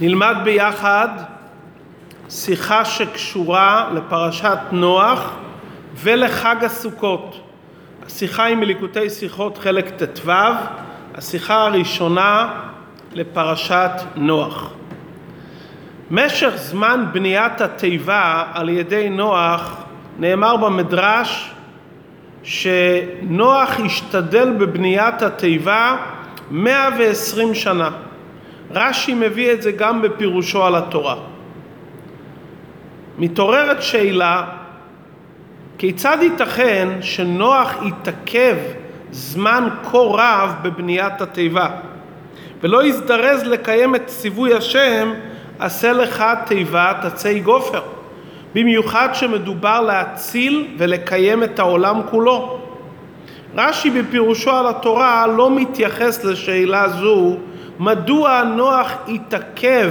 נלמד ביחד שיחה שקשורה לפרשת נוח ולחג הסוכות. השיחה היא מליקוטי שיחות חלק ט"ו, השיחה הראשונה לפרשת נוח. משך זמן בניית התיבה על ידי נוח נאמר במדרש שנוח השתדל בבניית התיבה 120 שנה. רש"י מביא את זה גם בפירושו על התורה. מתעוררת שאלה, כיצד ייתכן שנוח התעכב זמן כה רב בבניית התיבה ולא הזדרז לקיים את ציווי השם עשה לך תיבת עצי גופר במיוחד שמדובר להציל ולקיים את העולם כולו. רש"י בפירושו על התורה לא מתייחס לשאלה זו מדוע נוח התעכב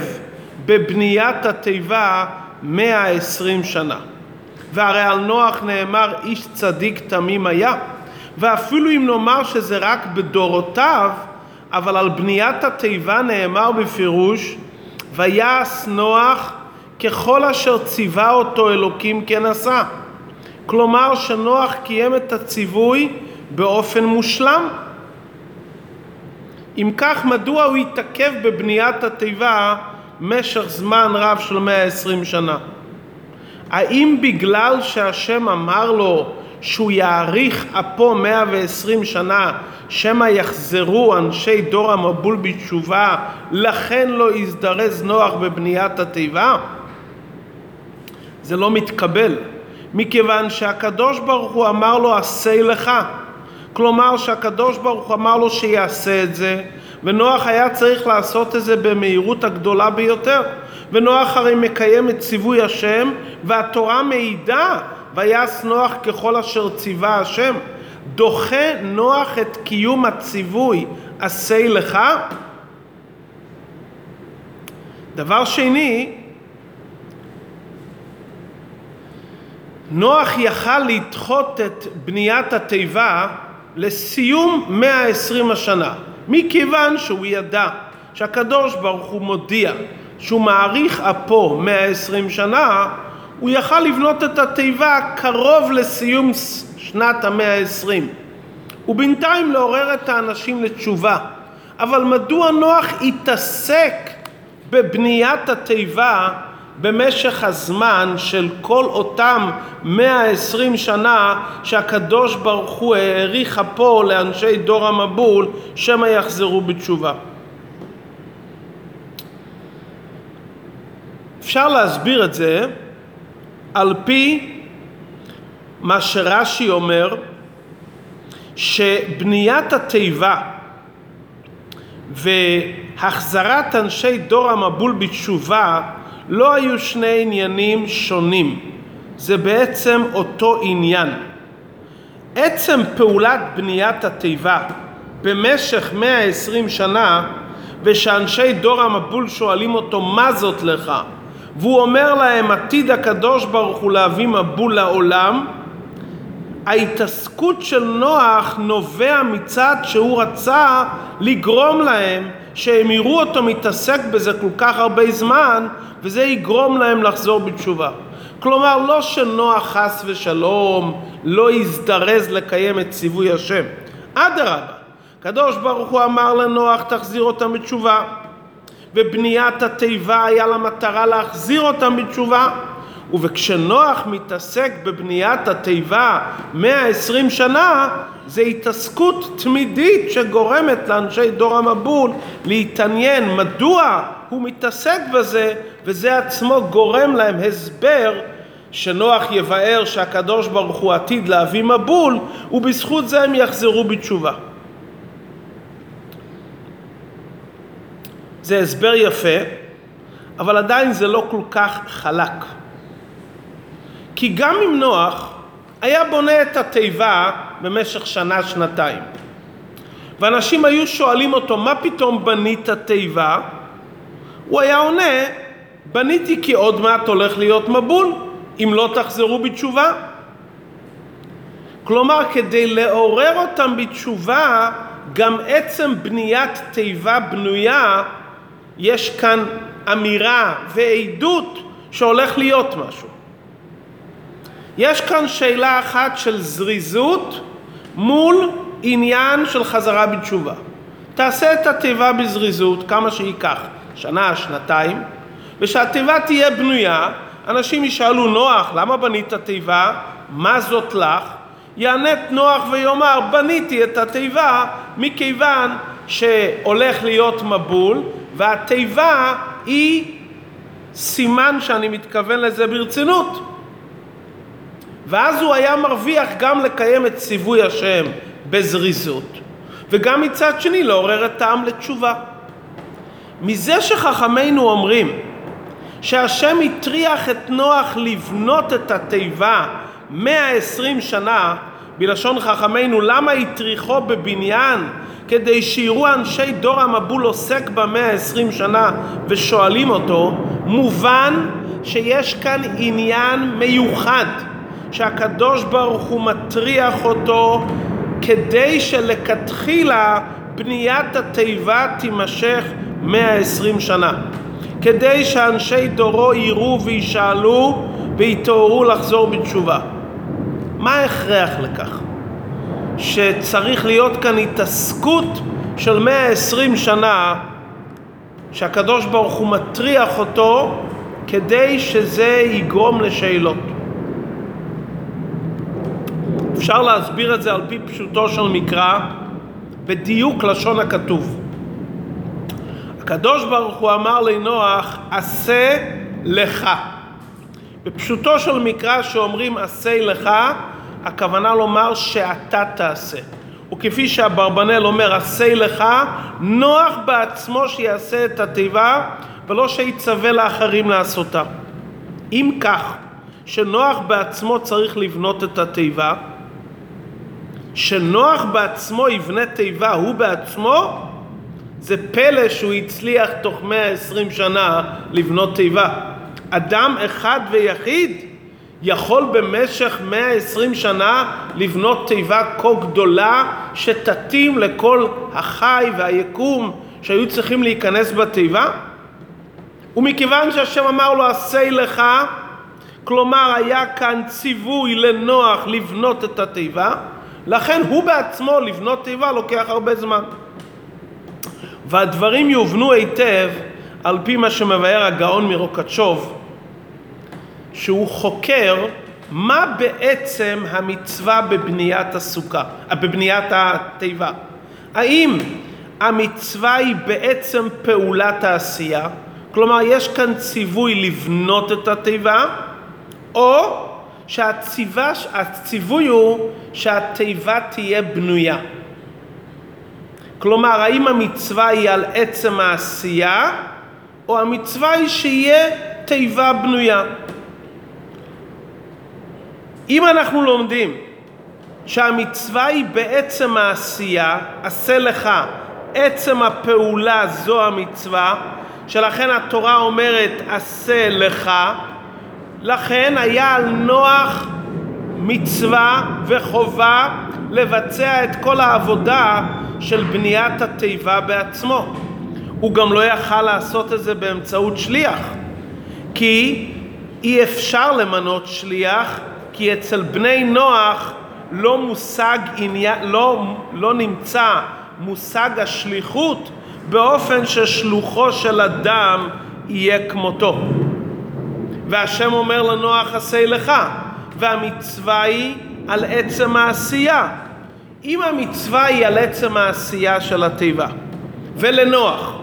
בבניית התיבה 120 שנה. והרי על נוח נאמר איש צדיק תמים היה, ואפילו אם נאמר שזה רק בדורותיו, אבל על בניית התיבה נאמר בפירוש ויעש נוח ככל אשר ציווה אותו אלוקים כן עשה. כלומר שנוח קיים את הציווי באופן מושלם. אם כך, מדוע הוא התעכב בבניית התיבה משך זמן רב של 120 שנה? האם בגלל שהשם אמר לו שהוא יאריך אפו 120 שנה שמא יחזרו אנשי דור המבול בתשובה לכן לא יזדרז נוח בבניית התיבה? זה לא מתקבל מכיוון שהקדוש ברוך הוא אמר לו עשה לך כלומר שהקדוש ברוך אמר לו שיעשה את זה ונוח היה צריך לעשות את זה במהירות הגדולה ביותר. ונוח הרי מקיים את ציווי השם והתורה מעידה ויעש נוח ככל אשר ציווה השם. דוחה נוח את קיום הציווי עשה לך. דבר שני נוח יכל לדחות את בניית התיבה לסיום 120 השנה מכיוון שהוא ידע שהקדוש ברוך הוא מודיע שהוא מעריך אפו 120 שנה הוא יכל לבנות את התיבה קרוב לסיום שנת המאה העשרים ובינתיים לעורר את האנשים לתשובה אבל מדוע נוח התעסק בבניית התיבה במשך הזמן של כל אותם 120 שנה שהקדוש ברוך הוא האריך אפו לאנשי דור המבול שמא יחזרו בתשובה. אפשר להסביר את זה על פי מה שרש"י אומר שבניית התיבה והחזרת אנשי דור המבול בתשובה לא היו שני עניינים שונים, זה בעצם אותו עניין. עצם פעולת בניית התיבה במשך 120 שנה ושאנשי דור המבול שואלים אותו מה זאת לך? והוא אומר להם עתיד הקדוש ברוך הוא להביא מבול לעולם. ההתעסקות של נוח נובע מצד שהוא רצה לגרום להם שהם יראו אותו מתעסק בזה כל כך הרבה זמן וזה יגרום להם לחזור בתשובה. כלומר לא שנוח חס ושלום לא יזדרז לקיים את ציווי השם. אדרבה, הקדוש ברוך הוא אמר לנוח תחזיר אותם בתשובה ובניית התיבה היה לה מטרה להחזיר אותם בתשובה וכשנוח מתעסק בבניית התיבה 120 שנה זה התעסקות תמידית שגורמת לאנשי דור המבול להתעניין מדוע הוא מתעסק בזה וזה עצמו גורם להם הסבר שנוח יבאר שהקדוש ברוך הוא עתיד להביא מבול ובזכות זה הם יחזרו בתשובה. זה הסבר יפה, אבל עדיין זה לא כל כך חלק. כי גם אם נוח היה בונה את התיבה במשך שנה-שנתיים, ואנשים היו שואלים אותו, מה פתאום בנית תיבה? הוא היה עונה, בניתי כי עוד מעט הולך להיות מבול, אם לא תחזרו בתשובה. כלומר, כדי לעורר אותם בתשובה, גם עצם בניית תיבה בנויה, יש כאן אמירה ועדות שהולך להיות משהו. יש כאן שאלה אחת של זריזות מול עניין של חזרה בתשובה. תעשה את התיבה בזריזות, כמה שייקח, שנה, שנתיים, ושהתיבה תהיה בנויה, אנשים ישאלו נוח, למה בנית תיבה? מה זאת לך? יענית נוח ויאמר, בניתי את התיבה מכיוון שהולך להיות מבול, והתיבה היא סימן שאני מתכוון לזה ברצינות. ואז הוא היה מרוויח גם לקיים את ציווי השם בזריזות, וגם מצד שני לעורר את העם לתשובה. מזה שחכמינו אומרים שהשם הטריח את נוח לבנות את התיבה 120 שנה, בלשון חכמינו, למה הטריחו בבניין? כדי שיראו אנשי דור המבול עוסק במאה עשרים שנה ושואלים אותו, מובן שיש כאן עניין מיוחד שהקדוש ברוך הוא מטריח אותו כדי שלכתחילה בניית התיבה תימשך 120 שנה. כדי שאנשי דורו יראו וישאלו ויתעוררו לחזור בתשובה. מה ההכרח לכך? שצריך להיות כאן התעסקות של 120 שנה שהקדוש ברוך הוא מטריח אותו כדי שזה יגרום לשאלות. אפשר להסביר את זה על פי פשוטו של מקרא בדיוק לשון הכתוב. הקדוש ברוך הוא אמר לנוח, עשה לך. בפשוטו של מקרא שאומרים עשה לך, הכוונה לומר שאתה תעשה. וכפי שאברבנאל אומר, עשה לך, נוח בעצמו שיעשה את התיבה, ולא שיצווה לאחרים לעשותה. אם כך, שנוח בעצמו צריך לבנות את התיבה, שנוח בעצמו יבנה תיבה, הוא בעצמו, זה פלא שהוא הצליח תוך 120 שנה לבנות תיבה. אדם אחד ויחיד יכול במשך 120 שנה לבנות תיבה כה גדולה שתתאים לכל החי והיקום שהיו צריכים להיכנס בתיבה? ומכיוון שהשם אמר לו עשה לך, כלומר היה כאן ציווי לנוח לבנות את התיבה, לכן הוא בעצמו לבנות תיבה לוקח הרבה זמן. והדברים יובנו היטב על פי מה שמבאר הגאון מרוקצ'וב שהוא חוקר מה בעצם המצווה בבניית הסוכה, בבניית התיבה. האם המצווה היא בעצם פעולת העשייה, כלומר יש כאן ציווי לבנות את התיבה, או שהציווי הוא שהתיבה תהיה בנויה. כלומר, האם המצווה היא על עצם העשייה, או המצווה היא שיהיה תיבה בנויה. אם אנחנו לומדים שהמצווה היא בעצם העשייה, עשה לך, עצם הפעולה זו המצווה, שלכן התורה אומרת עשה לך, לכן היה על נוח מצווה וחובה לבצע את כל העבודה של בניית התיבה בעצמו. הוא גם לא יכל לעשות את זה באמצעות שליח, כי אי אפשר למנות שליח כי אצל בני נוח לא מושג לא, לא נמצא מושג השליחות באופן ששלוחו של אדם יהיה כמותו. והשם אומר לנוח עשה לך, והמצווה היא על עצם העשייה. אם המצווה היא על עצם העשייה של התיבה, ולנוח,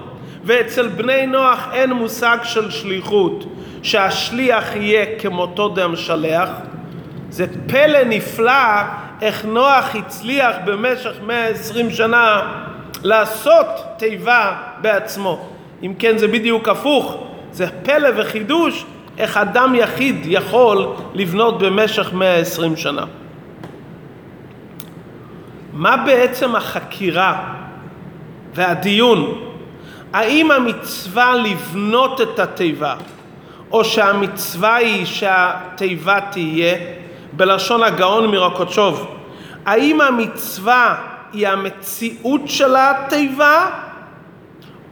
ואצל בני נוח אין מושג של שליחות, שהשליח יהיה כמותו דם שלח, זה פלא נפלא איך נוח הצליח במשך 120 שנה לעשות תיבה בעצמו. אם כן זה בדיוק הפוך, זה פלא וחידוש איך אדם יחיד יכול לבנות במשך 120 שנה. מה בעצם החקירה והדיון? האם המצווה לבנות את התיבה, או שהמצווה היא שהתיבה תהיה? בלשון הגאון מרוקוצ'וב, האם המצווה היא המציאות של התיבה,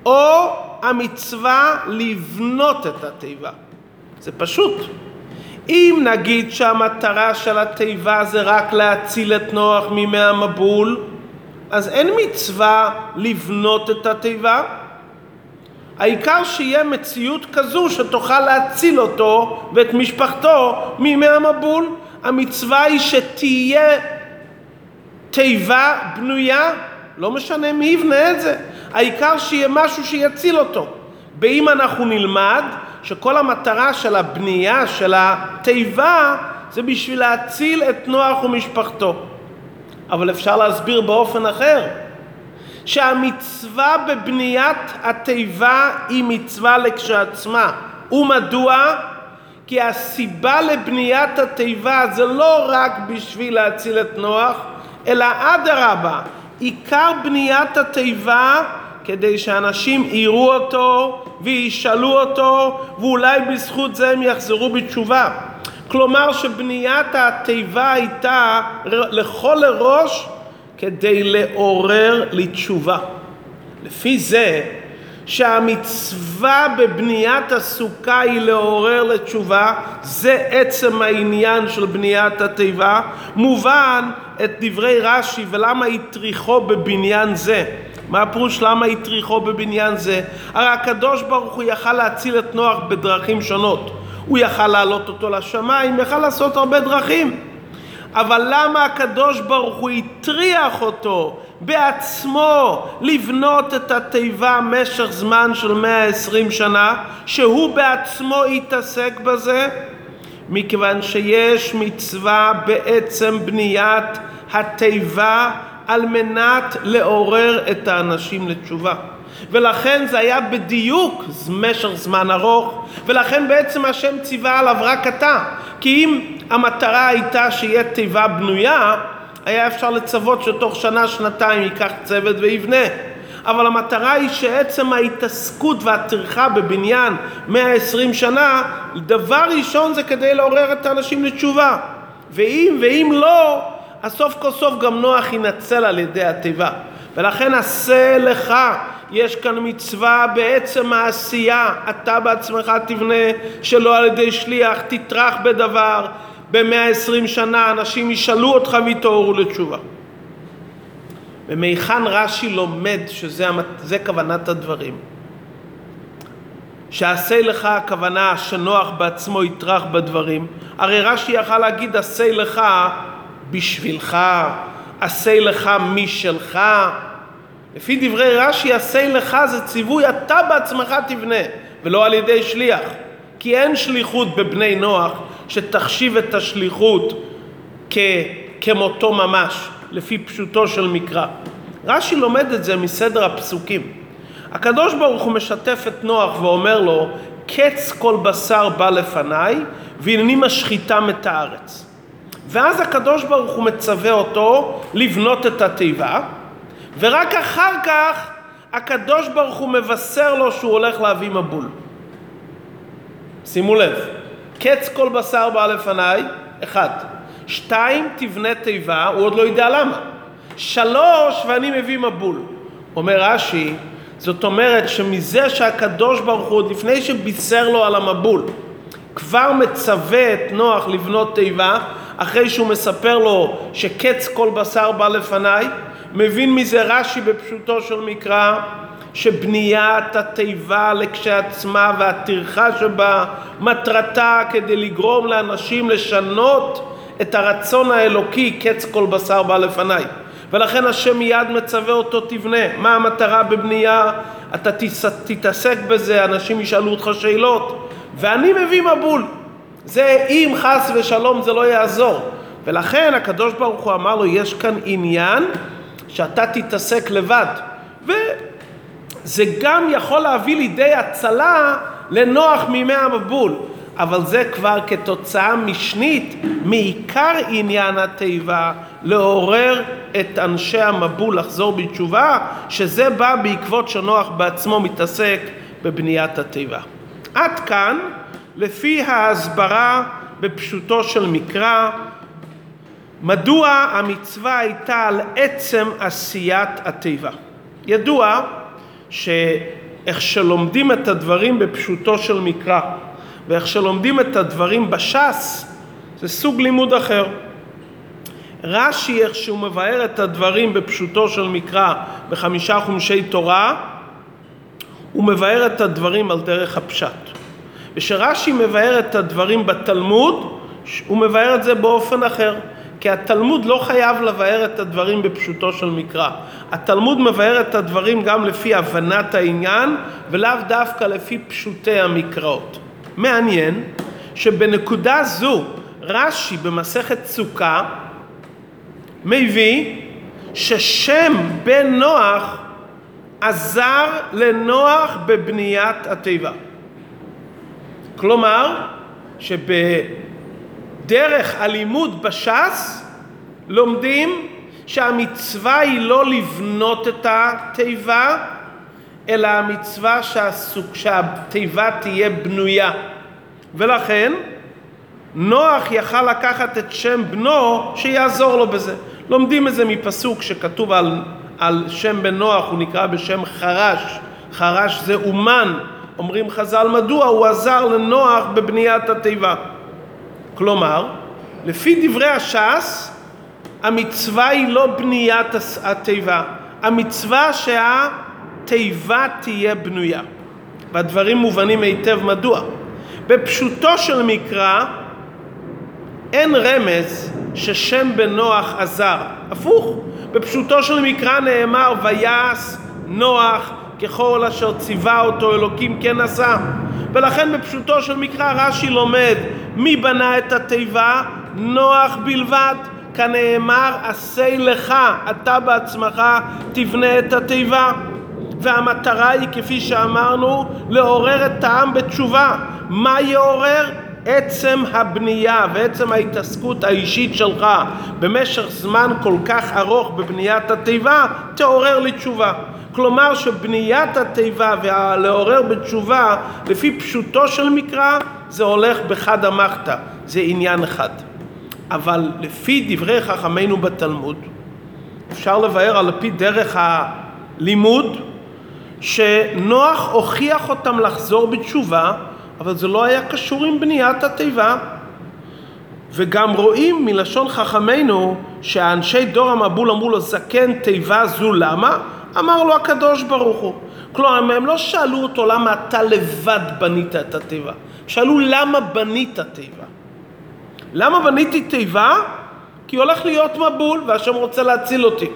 או המצווה לבנות את התיבה. זה פשוט. אם נגיד שהמטרה של התיבה זה רק להציל את נוח מימי המבול, אז אין מצווה לבנות את התיבה. העיקר שיהיה מציאות כזו שתוכל להציל אותו ואת משפחתו מימי המבול. המצווה היא שתהיה תיבה בנויה, לא משנה מי יבנה את זה, העיקר שיהיה משהו שיציל אותו. ואם אנחנו נלמד שכל המטרה של הבנייה של התיבה זה בשביל להציל את נוח ומשפחתו. אבל אפשר להסביר באופן אחר, שהמצווה בבניית התיבה היא מצווה לכשעצמה. ומדוע? כי הסיבה לבניית התיבה זה לא רק בשביל להציל את נוח, אלא אדרבה, עיקר בניית התיבה כדי שאנשים יראו אותו וישאלו אותו ואולי בזכות זה הם יחזרו בתשובה. כלומר שבניית התיבה הייתה לכל לראש כדי לעורר לתשובה. לפי זה שהמצווה בבניית הסוכה היא לעורר לתשובה, זה עצם העניין של בניית התיבה, מובן את דברי רש"י ולמה הטריחו בבניין זה. מה הפירוש למה הטריחו בבניין זה? הרי הקדוש ברוך הוא יכל להציל את נוח בדרכים שונות. הוא יכל להעלות אותו לשמיים, יכל לעשות הרבה דרכים. אבל למה הקדוש ברוך הוא הטריח אותו בעצמו לבנות את התיבה משך זמן של 120 שנה, שהוא בעצמו יתעסק בזה? מכיוון שיש מצווה בעצם בניית התיבה על מנת לעורר את האנשים לתשובה. ולכן זה היה בדיוק משך זמן ארוך, ולכן בעצם השם ציווה עליו רק אתה. כי אם המטרה הייתה שיהיה תיבה בנויה, היה אפשר לצוות שתוך שנה, שנתיים ייקח צוות ויבנה. אבל המטרה היא שעצם ההתעסקות והטרחה בבניין 120 שנה, דבר ראשון זה כדי לעורר את האנשים לתשובה. ואם, ואם לא, אז סוף כל סוף גם נוח ינצל על ידי התיבה. ולכן עשה לך, יש כאן מצווה בעצם העשייה, אתה בעצמך תבנה שלא על ידי שליח, תטרח בדבר, במאה עשרים שנה אנשים ישאלו אותך ויתעוררו לתשובה. ומהיכן רש"י לומד שזה כוונת הדברים? שעשה לך הכוונה שנוח בעצמו יטרח בדברים, הרי רש"י יכל להגיד עשה לך בשבילך, עשה לך משלך. לפי דברי רש"י, עשה לך זה ציווי אתה בעצמך תבנה, ולא על ידי שליח. כי אין שליחות בבני נוח שתחשיב את השליחות כ... כמותו ממש, לפי פשוטו של מקרא. רש"י לומד את זה מסדר הפסוקים. הקדוש ברוך הוא משתף את נוח ואומר לו, קץ כל בשר בא לפניי, והנני משחיתם את הארץ. ואז הקדוש ברוך הוא מצווה אותו לבנות את התיבה, ורק אחר כך הקדוש ברוך הוא מבשר לו שהוא הולך להביא מבול. שימו לב, קץ כל בשר בא לפניי, אחד. שתיים, תבנה תיבה, הוא עוד לא יודע למה. שלוש, ואני מביא מבול. אומר רש"י, זאת אומרת שמזה שהקדוש ברוך הוא, עוד לפני שבישר לו על המבול, כבר מצווה את נוח לבנות תיבה, אחרי שהוא מספר לו שקץ כל בשר בא לפניי, מבין מזה רש"י בפשוטו של מקרא שבניית התיבה לכשעצמה והטרחה שבה מטרתה כדי לגרום לאנשים לשנות את הרצון האלוקי קץ כל בשר בא לפניי. ולכן השם מיד מצווה אותו תבנה מה המטרה בבנייה? אתה תתעסק בזה אנשים ישאלו אותך שאלות. ואני מביא מבול זה אם חס ושלום זה לא יעזור. ולכן הקדוש ברוך הוא אמר לו יש כאן עניין שאתה תתעסק לבד. וזה גם יכול להביא לידי הצלה לנוח מימי המבול. אבל זה כבר כתוצאה משנית מעיקר עניין התיבה לעורר את אנשי המבול לחזור בתשובה שזה בא בעקבות שנוח בעצמו מתעסק בבניית התיבה. עד כאן לפי ההסברה בפשוטו של מקרא, מדוע המצווה הייתה על עצם עשיית התיבה. ידוע איך שלומדים את הדברים בפשוטו של מקרא, ואיך שלומדים את הדברים בש"ס, זה סוג לימוד אחר. רש"י, איך שהוא מבאר את הדברים בפשוטו של מקרא בחמישה חומשי תורה, הוא מבאר את הדברים על דרך הפשט. וכשרש"י מבאר את הדברים בתלמוד, הוא מבאר את זה באופן אחר. כי התלמוד לא חייב לבאר את הדברים בפשוטו של מקרא. התלמוד מבאר את הדברים גם לפי הבנת העניין ולאו דווקא לפי פשוטי המקראות. מעניין שבנקודה זו רש"י במסכת סוכה מביא ששם בן נוח עזר לנוח בבניית התיבה. כלומר, שבדרך הלימוד בש"ס לומדים שהמצווה היא לא לבנות את התיבה, אלא המצווה שהסוג, שהתיבה תהיה בנויה. ולכן נוח יכל לקחת את שם בנו שיעזור לו בזה. לומדים את זה מפסוק שכתוב על, על שם בן נוח, הוא נקרא בשם חרש. חרש זה אומן. אומרים חז"ל מדוע הוא עזר לנוח בבניית התיבה. כלומר, לפי דברי הש"ס, המצווה היא לא בניית התיבה, המצווה שהתיבה תהיה בנויה. והדברים מובנים היטב מדוע. בפשוטו של מקרא אין רמז ששם בנוח עזר. הפוך, בפשוטו של מקרא נאמר ויעש נוח ככל אשר ציווה אותו אלוקים כן עשה. ולכן בפשוטו של מקרא רש"י לומד מי בנה את התיבה? נוח בלבד. כנאמר עשה לך, אתה בעצמך תבנה את התיבה. והמטרה היא כפי שאמרנו לעורר את העם בתשובה. מה יעורר? עצם הבנייה ועצם ההתעסקות האישית שלך במשך זמן כל כך ארוך בבניית התיבה תעורר לי תשובה. כלומר שבניית התיבה והלעורר בתשובה לפי פשוטו של מקרא זה הולך בחד המחתא, זה עניין אחד. אבל לפי דברי חכמינו בתלמוד אפשר לבאר על פי דרך הלימוד שנוח הוכיח אותם לחזור בתשובה אבל זה לא היה קשור עם בניית התיבה. וגם רואים מלשון חכמינו שהאנשי דור המבול אמרו לו זקן תיבה זו למה? אמר לו הקדוש ברוך הוא. כלומר הם לא שאלו אותו למה אתה לבד בנית את התיבה, שאלו למה בנית תיבה. למה בניתי תיבה? כי הולך להיות מבול והשם רוצה להציל אותי.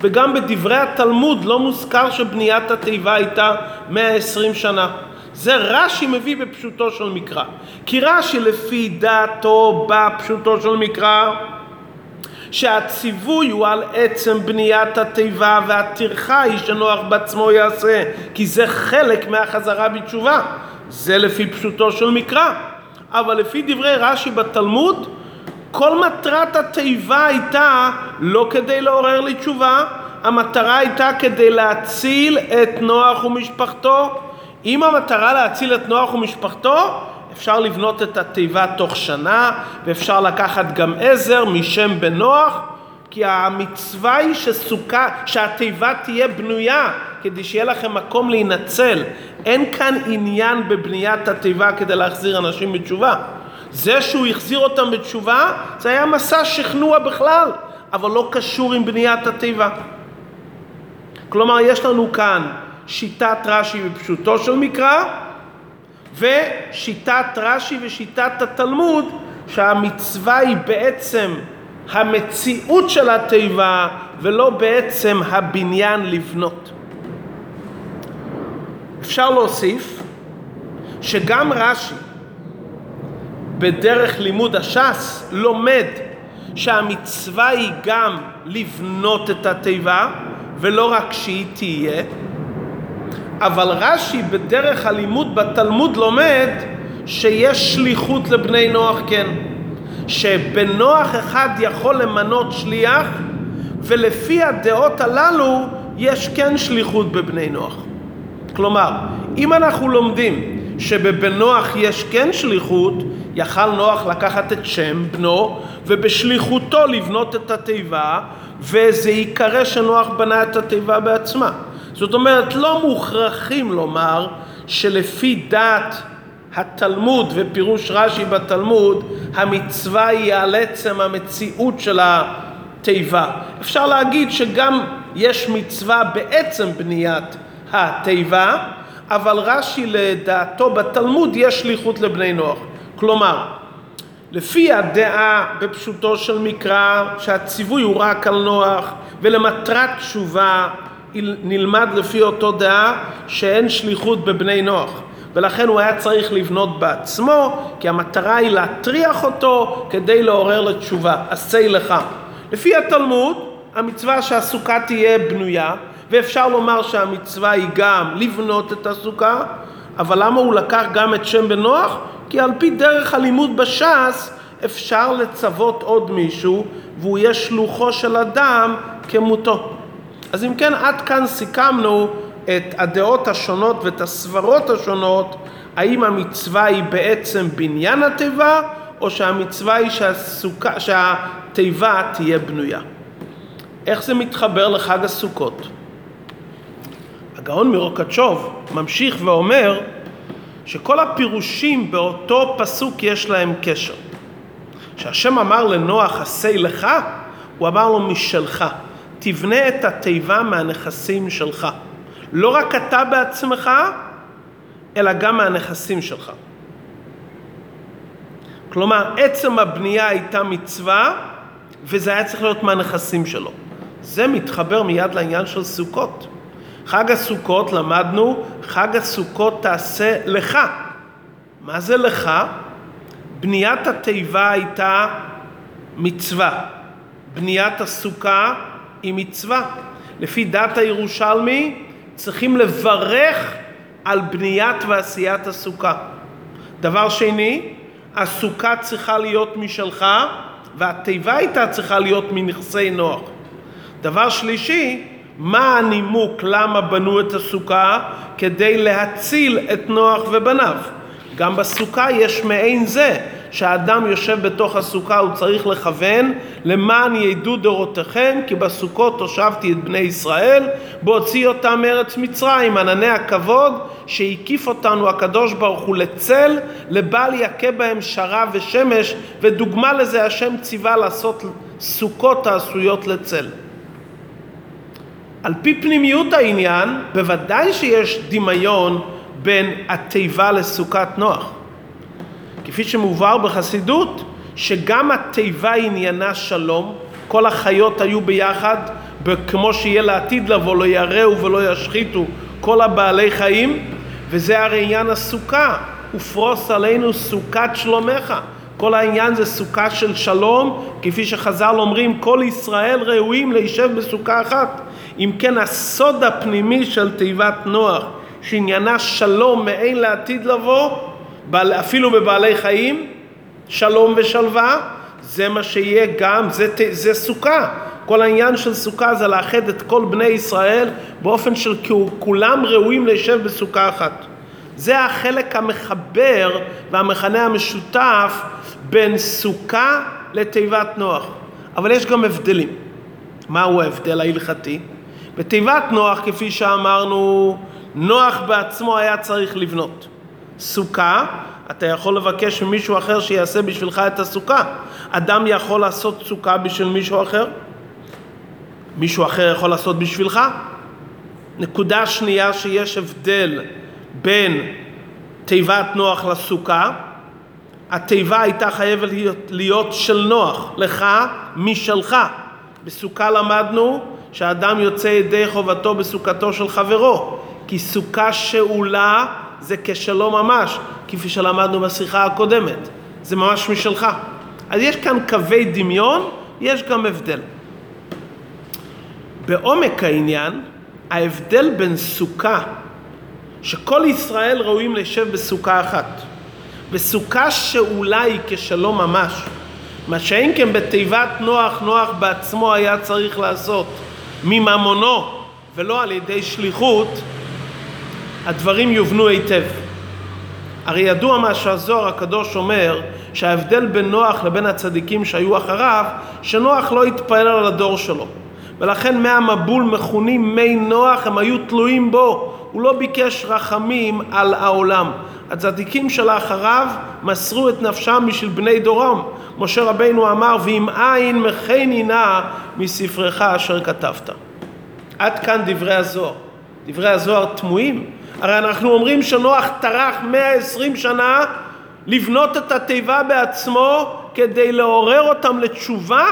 וגם בדברי התלמוד לא מוזכר שבניית התיבה הייתה 120 שנה. זה רש"י מביא בפשוטו של מקרא. כי רש"י לפי דעתו בפשוטו של מקרא שהציווי הוא על עצם בניית התיבה והטרחה היא שנוח בעצמו יעשה כי זה חלק מהחזרה בתשובה. זה לפי פשוטו של מקרא. אבל לפי דברי רש"י בתלמוד כל מטרת התיבה הייתה לא כדי לעורר לי תשובה המטרה הייתה כדי להציל את נוח ומשפחתו אם המטרה להציל את נוח ומשפחתו, אפשר לבנות את התיבה תוך שנה, ואפשר לקחת גם עזר משם בנוח, כי המצווה היא שסוכה, שהתיבה תהיה בנויה, כדי שיהיה לכם מקום להינצל. אין כאן עניין בבניית התיבה כדי להחזיר אנשים בתשובה. זה שהוא החזיר אותם בתשובה, זה היה מסע שכנוע בכלל, אבל לא קשור עם בניית התיבה. כלומר, יש לנו כאן שיטת רש"י בפשוטו של מקרא, ושיטת רש"י ושיטת התלמוד, שהמצווה היא בעצם המציאות של התיבה ולא בעצם הבניין לבנות. אפשר להוסיף שגם רש"י בדרך לימוד הש"ס לומד שהמצווה היא גם לבנות את התיבה ולא רק שהיא תהיה אבל רש"י בדרך הלימוד בתלמוד לומד שיש שליחות לבני נוח כן. שבן נוח אחד יכול למנות שליח ולפי הדעות הללו יש כן שליחות בבני נוח. כלומר, אם אנחנו לומדים שבבן נוח יש כן שליחות, יכל נוח לקחת את שם בנו ובשליחותו לבנות את התיבה וזה ייקרא שנוח בנה את התיבה בעצמה. זאת אומרת, לא מוכרחים לומר שלפי דעת התלמוד ופירוש רש"י בתלמוד, המצווה היא על עצם המציאות של התיבה. אפשר להגיד שגם יש מצווה בעצם בניית התיבה, אבל רש"י לדעתו בתלמוד יש שליחות לבני נוח. כלומר, לפי הדעה בפשוטו של מקרא שהציווי הוא רק על נוח ולמטרת תשובה נלמד לפי אותו דעה שאין שליחות בבני נוח ולכן הוא היה צריך לבנות בעצמו כי המטרה היא להטריח אותו כדי לעורר לתשובה, עשה לך. לפי התלמוד המצווה שהסוכה תהיה בנויה ואפשר לומר שהמצווה היא גם לבנות את הסוכה אבל למה הוא לקח גם את שם בן נוח? כי על פי דרך הלימוד בש"ס אפשר לצוות עוד מישהו והוא יהיה שלוחו של אדם כמותו. אז אם כן, עד כאן סיכמנו את הדעות השונות ואת הסברות השונות, האם המצווה היא בעצם בניין התיבה, או שהמצווה היא שהסוכה, שהתיבה תהיה בנויה. איך זה מתחבר לחג הסוכות? הגאון מרוקצ'וב ממשיך ואומר שכל הפירושים באותו פסוק יש להם קשר. כשהשם אמר לנוח עשה לך, הוא אמר לו משלך, תבנה את התיבה מהנכסים שלך. לא רק אתה בעצמך, אלא גם מהנכסים שלך. כלומר, עצם הבנייה הייתה מצווה, וזה היה צריך להיות מהנכסים שלו. זה מתחבר מיד לעניין של סוכות. חג הסוכות למדנו, חג הסוכות תעשה לך. מה זה לך? בניית התיבה הייתה מצווה, בניית הסוכה היא מצווה. לפי דת הירושלמי צריכים לברך על בניית ועשיית הסוכה. דבר שני, הסוכה צריכה להיות משלך והתיבה הייתה צריכה להיות מנכסי נוח. דבר שלישי, מה הנימוק למה בנו את הסוכה? כדי להציל את נוח ובניו. גם בסוכה יש מעין זה, שהאדם יושב בתוך הסוכה הוא צריך לכוון למען ידעו דורותיכם כי בסוכות הושבתי את בני ישראל בהוציא אותם מארץ מצרים ענני הכבוד שהקיף אותנו הקדוש ברוך הוא לצל לבל יכה בהם שרה ושמש ודוגמה לזה השם ציווה לעשות סוכות העשויות לצל על פי פנימיות העניין בוודאי שיש דמיון בין התיבה לסוכת נוח. כפי שמובהר בחסידות, שגם התיבה עניינה שלום, כל החיות היו ביחד, כמו שיהיה לעתיד לבוא, לא יראו ולא ישחיתו כל הבעלי חיים, וזה הרי עניין הסוכה, ופרוס עלינו סוכת שלומך. כל העניין זה סוכה של שלום, כפי שחז"ל אומרים, כל ישראל ראויים להישב בסוכה אחת. אם כן, הסוד הפנימי של תיבת נוח, שעניינה שלום מעין לעתיד לבוא, אפילו בבעלי חיים, שלום ושלווה, זה מה שיהיה גם, זה, זה סוכה. כל העניין של סוכה זה לאחד את כל בני ישראל באופן של כולם ראויים להישב בסוכה אחת. זה החלק המחבר והמכנה המשותף בין סוכה לתיבת נוח. אבל יש גם הבדלים. מהו ההבדל ההלכתי? בתיבת נוח, כפי שאמרנו, נוח בעצמו היה צריך לבנות. סוכה, אתה יכול לבקש ממישהו אחר שיעשה בשבילך את הסוכה. אדם יכול לעשות סוכה בשביל מישהו אחר? מישהו אחר יכול לעשות בשבילך? נקודה שנייה שיש הבדל בין תיבת נוח לסוכה, התיבה הייתה חייבת להיות, להיות של נוח, לך משלך. בסוכה למדנו שהאדם יוצא ידי חובתו בסוכתו של חברו, כי סוכה שאולה זה כשלו ממש, כפי שלמדנו בשיחה הקודמת. זה ממש משלך. אז יש כאן קווי דמיון, יש גם הבדל. בעומק העניין, ההבדל בין סוכה, שכל ישראל ראויים לשב בסוכה אחת, בסוכה שאולי כשלו ממש, מה שאין כן בתיבת נוח, נוח בעצמו היה צריך לעשות מממונו ולא על ידי שליחות, הדברים יובנו היטב. הרי ידוע מה שהזוהר הקדוש אומר, שההבדל בין נוח לבין הצדיקים שהיו אחריו, שנוח לא התפעל על הדור שלו. ולכן מי המבול מכונים מי נוח, הם היו תלויים בו. הוא לא ביקש רחמים על העולם. הצדיקים שלאחריו מסרו את נפשם בשביל בני דורם. משה רבינו אמר, ואם אין מחני נא מספרך אשר כתבת. עד כאן דברי הזוהר. דברי הזוהר תמוהים. הרי אנחנו אומרים שנוח טרח 120 שנה לבנות את התיבה בעצמו כדי לעורר אותם לתשובה.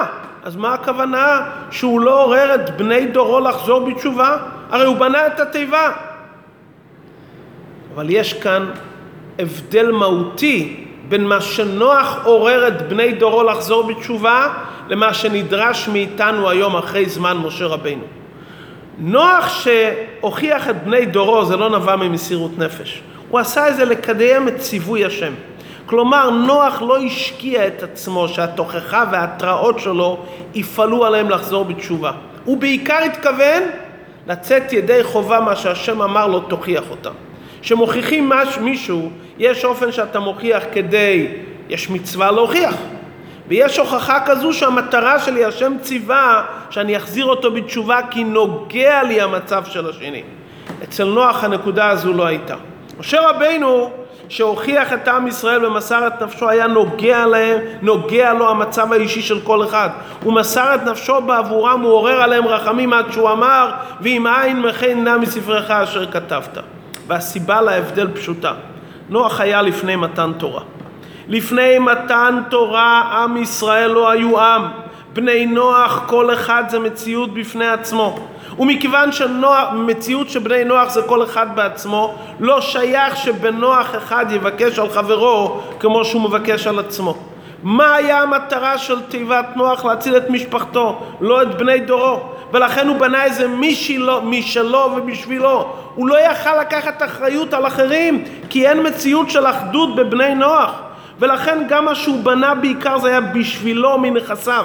אז מה הכוונה שהוא לא עורר את בני דורו לחזור בתשובה? הרי הוא בנה את התיבה. אבל יש כאן הבדל מהותי בין מה שנוח עורר את בני דורו לחזור בתשובה למה שנדרש מאיתנו היום אחרי זמן משה רבינו. נוח שהוכיח את בני דורו זה לא נבע ממסירות נפש. הוא עשה את זה לקדם את ציווי השם. כלומר, נוח לא השקיע את עצמו שהתוכחה וההתראות שלו יפעלו עליהם לחזור בתשובה. הוא בעיקר התכוון לצאת ידי חובה מה שהשם אמר לו תוכיח אותם. שמוכיחים מש, מישהו, יש אופן שאתה מוכיח כדי, יש מצווה להוכיח. ויש הוכחה כזו שהמטרה שלי, השם ציווה, שאני אחזיר אותו בתשובה כי נוגע לי המצב של השני. אצל נוח הנקודה הזו לא הייתה. משה רבינו שהוכיח את עם ישראל ומסר את נפשו היה נוגע להם, נוגע לו המצב האישי של כל אחד. הוא מסר את נפשו בעבורם, הוא עורר עליהם רחמים עד שהוא אמר ואם אין מכן נא מספרך אשר כתבת. והסיבה להבדל פשוטה. נוח היה לפני מתן תורה. לפני מתן תורה עם ישראל לא היו עם. בני נוח כל אחד זה מציאות בפני עצמו. ומכיוון שמציאות שבני נוח זה כל אחד בעצמו, לא שייך שבן נוח אחד יבקש על חברו כמו שהוא מבקש על עצמו. מה היה המטרה של תיבת נוח להציל את משפחתו, לא את בני דורו? ולכן הוא בנה איזה משלו, משלו ובשבילו. הוא לא יכל לקחת אחריות על אחרים, כי אין מציאות של אחדות בבני נוח. ולכן גם מה שהוא בנה בעיקר זה היה בשבילו מנכסיו.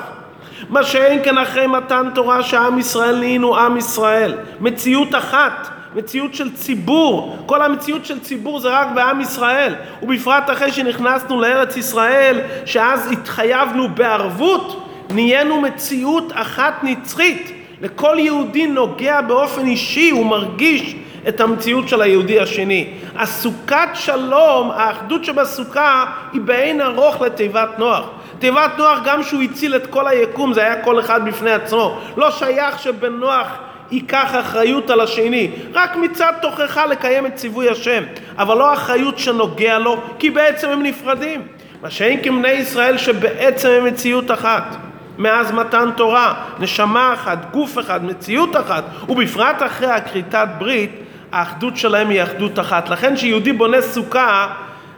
מה שאין כן אחרי מתן תורה שעם ישראל נהיינו עם ישראל. מציאות אחת, מציאות של ציבור. כל המציאות של ציבור זה רק בעם ישראל. ובפרט אחרי שנכנסנו לארץ ישראל, שאז התחייבנו בערבות, נהיינו מציאות אחת נצחית. לכל יהודי נוגע באופן אישי, הוא מרגיש את המציאות של היהודי השני. הסוכת שלום, האחדות שבסוכה, היא באין ארוך לתיבת נוח. תיבת נוח, גם שהוא הציל את כל היקום, זה היה כל אחד בפני עצמו. לא שייך שבן נוח ייקח אחריות על השני, רק מצד תוכחה לקיים את ציווי השם, אבל לא אחריות שנוגע לו, כי בעצם הם נפרדים. מה שאין כבני ישראל שבעצם הם מציאות אחת. מאז מתן תורה, נשמה אחת, גוף אחד, מציאות אחת, ובפרט אחרי הכריתת ברית, האחדות שלהם היא אחדות אחת. לכן כשיהודי בונה סוכה,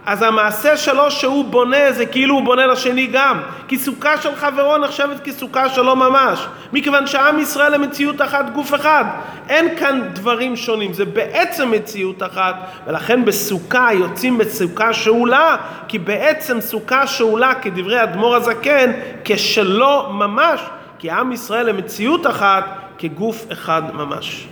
אז המעשה שלו שהוא בונה זה כאילו הוא בונה לשני גם. כי סוכה של חברו נחשבת כסוכה שלו ממש. מכיוון שעם ישראל הם מציאות אחת, גוף אחד. אין כאן דברים שונים, זה בעצם מציאות אחת. ולכן בסוכה יוצאים בסוכה שאולה, כי בעצם סוכה שאולה, כדברי אדמו"ר הזקן, כשלו ממש. כי עם ישראל הם מציאות אחת, כגוף אחד ממש.